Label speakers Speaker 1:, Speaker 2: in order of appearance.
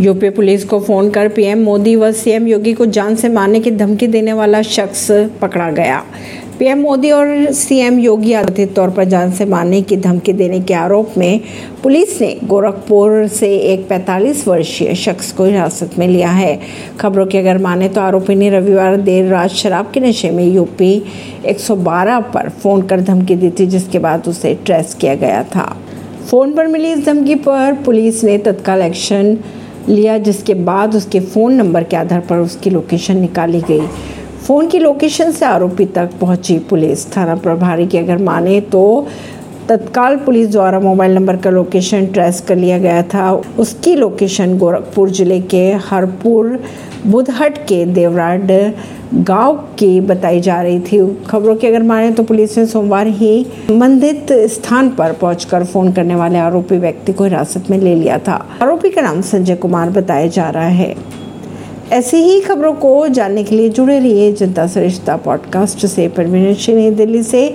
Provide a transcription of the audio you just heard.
Speaker 1: UP police को phone कर PM Modi व सीएम योगी को जान से मारने की धमकी देने वाला शख्स पकड़ा गया। पीएम मोदी और सीएम योगी कथित तौर पर जान से मारने की धमकी देने के आरोप में पुलिस ने गोरखपुर से एक 45 वर्षीय शख्स को हिरासत में लिया है। खबरों की अगर माने तो आरोपी ने रविवार देर रात शराब के नशे में यूपी 112 पर फ़ोन कर धमकी दी थी, जिसके बाद उसे ट्रेस किया गया था। फ़ोन पर मिली इस धमकी पर पुलिस ने तत्काल एक्शन लिया, जिसके बाद उसके फ़ोन नंबर के आधार पर उसकी लोकेशन निकाली गई। फ़ोन की लोकेशन से आरोपी तक पहुँची पुलिस। थाना प्रभारी की अगर माने तो तत्काल पुलिस द्वारा मोबाइल नंबर का लोकेशन ट्रेस कर लिया गया था। उसकी लोकेशन गोरखपुर ज़िले के हरपुर बुधहट के देवराड गाँव के बताई जा रही थी। खबरों की अगर माने तो पुलिस ने सोमवार ही संबंधित स्थान पर पहुंचकर फ़ोन करने वाले आरोपी व्यक्ति को हिरासत में ले लिया था। आरोपी का नाम संजय कुमार बताया जा रहा है। ऐसी ही खबरों को जानने के लिए जुड़े रहिए जनता सरिश्ता पॉडकास्ट से। परवीन दिल्ली से।